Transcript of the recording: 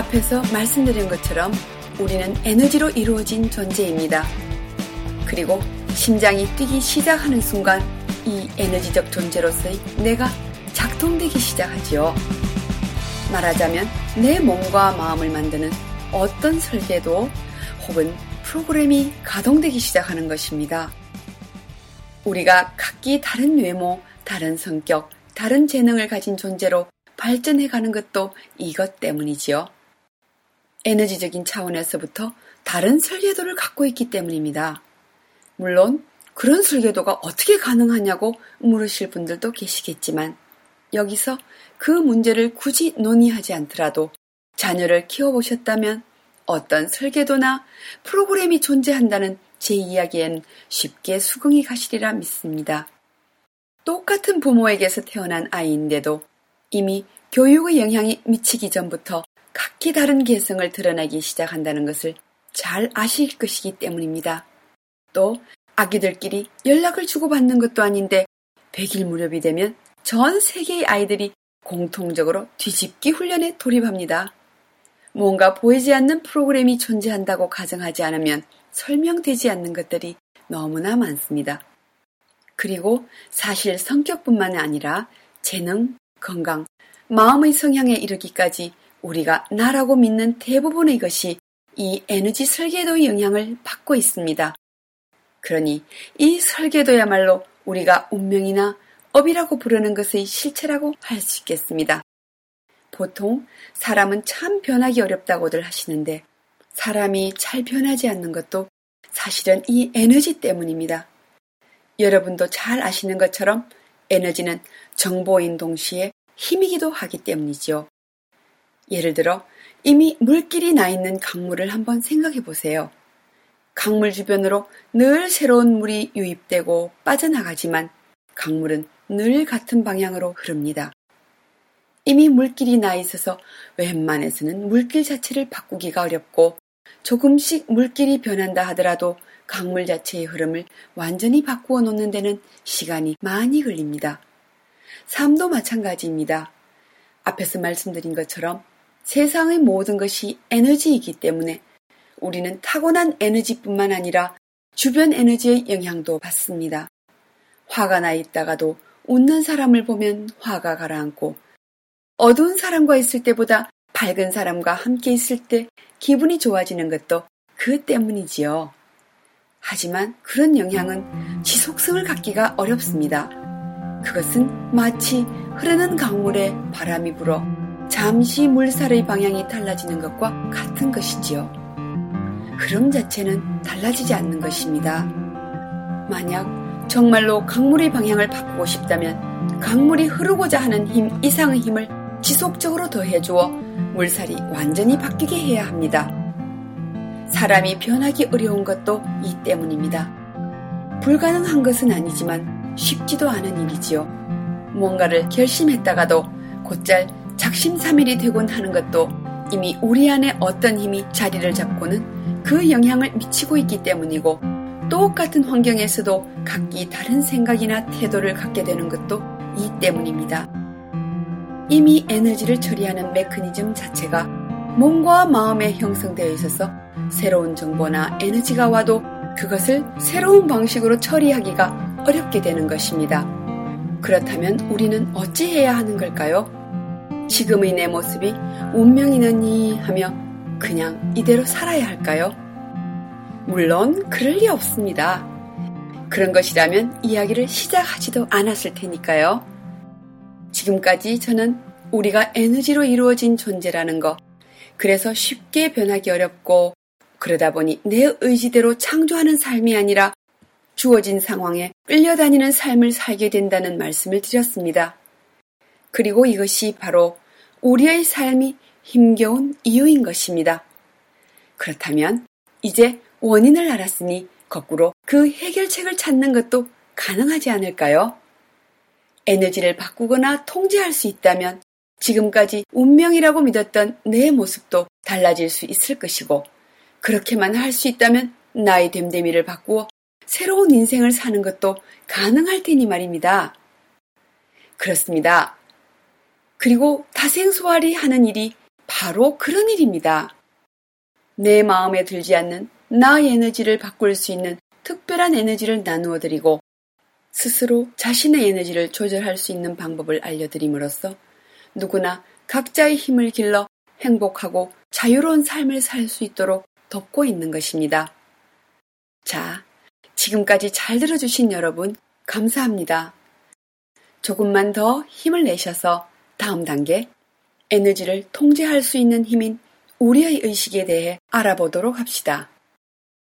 앞에서 말씀드린 것처럼 우리는 에너지로 이루어진 존재입니다. 그리고 심장이 뛰기 시작하는 순간 이 에너지적 존재로서의 내가 작동되기 시작하지요. 말하자면 내 몸과 마음을 만드는 어떤 설계도 혹은 프로그램이 가동되기 시작하는 것입니다. 우리가 각기 다른 외모, 다른 성격, 다른 재능을 가진 존재로 발전해 가는 것도 이것 때문이지요. 에너지적인 차원에서부터 다른 설계도를 갖고 있기 때문입니다. 물론 그런 설계도가 어떻게 가능하냐고 물으실 분들도 계시겠지만 여기서 그 문제를 굳이 논의하지 않더라도 자녀를 키워보셨다면 어떤 설계도나 프로그램이 존재한다는 제 이야기엔 쉽게 수긍이 가시리라 믿습니다. 똑같은 부모에게서 태어난 아이인데도 이미 교육의 영향이 미치기 전부터 각기 다른 개성을 드러내기 시작한다는 것을 잘 아실 것이기 때문입니다. 또 아기들끼리 연락을 주고받는 것도 아닌데 100일 무렵이 되면 전 세계의 아이들이 공통적으로 뒤집기 훈련에 돌입합니다. 뭔가 보이지 않는 프로그램이 존재한다고 가정하지 않으면 설명되지 않는 것들이 너무나 많습니다. 그리고 사실 성격뿐만 아니라 재능, 건강, 마음의 성향에 이르기까지 우리가 나라고 믿는 대부분의 것이 이 에너지 설계도의 영향을 받고 있습니다. 그러니 이 설계도야말로 우리가 운명이나 업이라고 부르는 것의 실체라고 할 수 있겠습니다. 보통 사람은 참 변하기 어렵다고들 하시는데 사람이 잘 변하지 않는 것도 사실은 이 에너지 때문입니다. 여러분도 잘 아시는 것처럼 에너지는 정보인 동시에 힘이기도 하기 때문이지요. 예를 들어 이미 물길이 나 있는 강물을 한번 생각해 보세요. 강물 주변으로 늘 새로운 물이 유입되고 빠져나가지만 강물은 늘 같은 방향으로 흐릅니다. 이미 물길이 나 있어서 웬만해서는 물길 자체를 바꾸기가 어렵고 조금씩 물길이 변한다 하더라도 강물 자체의 흐름을 완전히 바꾸어 놓는 데는 시간이 많이 걸립니다. 삶도 마찬가지입니다. 앞에서 말씀드린 것처럼 세상의 모든 것이 에너지이기 때문에 우리는 타고난 에너지뿐만 아니라 주변 에너지의 영향도 받습니다. 화가 나 있다가도 웃는 사람을 보면 화가 가라앉고 어두운 사람과 있을 때보다 밝은 사람과 함께 있을 때 기분이 좋아지는 것도 그 때문이지요. 하지만 그런 영향은 지속성을 갖기가 어렵습니다. 그것은 마치 흐르는 강물에 바람이 불어 잠시 물살의 방향이 달라지는 것과 같은 것이지요. 흐름 자체는 달라지지 않는 것입니다. 만약 정말로 강물의 방향을 바꾸고 싶다면 강물이 흐르고자 하는 힘 이상의 힘을 지속적으로 더해주어 물살이 완전히 바뀌게 해야 합니다. 사람이 변하기 어려운 것도 이 때문입니다. 불가능한 것은 아니지만 쉽지도 않은 일이지요. 뭔가를 결심했다가도 곧잘 작심삼일이 되곤 하는 것도 이미 우리 안에 어떤 힘이 자리를 잡고는 그 영향을 미치고 있기 때문이고 똑같은 환경에서도 각기 다른 생각이나 태도를 갖게 되는 것도 이 때문입니다. 이미 에너지를 처리하는 메커니즘 자체가 몸과 마음에 형성되어 있어서 새로운 정보나 에너지가 와도 그것을 새로운 방식으로 처리하기가 어렵게 되는 것입니다. 그렇다면 우리는 어찌해야 하는 걸까요? 지금의 내 모습이 운명이느니 하며 그냥 이대로 살아야 할까요? 물론 그럴 리 없습니다. 그런 것이라면 이야기를 시작하지도 않았을 테니까요. 지금까지 저는 우리가 에너지로 이루어진 존재라는 것, 그래서 쉽게 변하기 어렵고 그러다 보니 내 의지대로 창조하는 삶이 아니라 주어진 상황에 끌려다니는 삶을 살게 된다는 말씀을 드렸습니다. 그리고 이것이 바로 우리의 삶이 힘겨운 이유인 것입니다. 그렇다면 이제 원인을 알았으니 거꾸로 그 해결책을 찾는 것도 가능하지 않을까요? 에너지를 바꾸거나 통제할 수 있다면 지금까지 운명이라고 믿었던 내 모습도 달라질 수 있을 것이고 그렇게만 할 수 있다면 나의 됨됨이를 바꾸어 새로운 인생을 사는 것도 가능할 테니 말입니다. 그렇습니다. 그리고 다생소활이 하는 일이 바로 그런 일입니다. 내 마음에 들지 않는 나의 에너지를 바꿀 수 있는 특별한 에너지를 나누어 드리고 스스로 자신의 에너지를 조절할 수 있는 방법을 알려드림으로써 누구나 각자의 힘을 길러 행복하고 자유로운 삶을 살 수 있도록 돕고 있는 것입니다. 자, 지금까지 잘 들어주신 여러분, 감사합니다. 조금만 더 힘을 내셔서 다음 단계, 에너지를 통제할 수 있는 힘인 우리의 의식에 대해 알아보도록 합시다.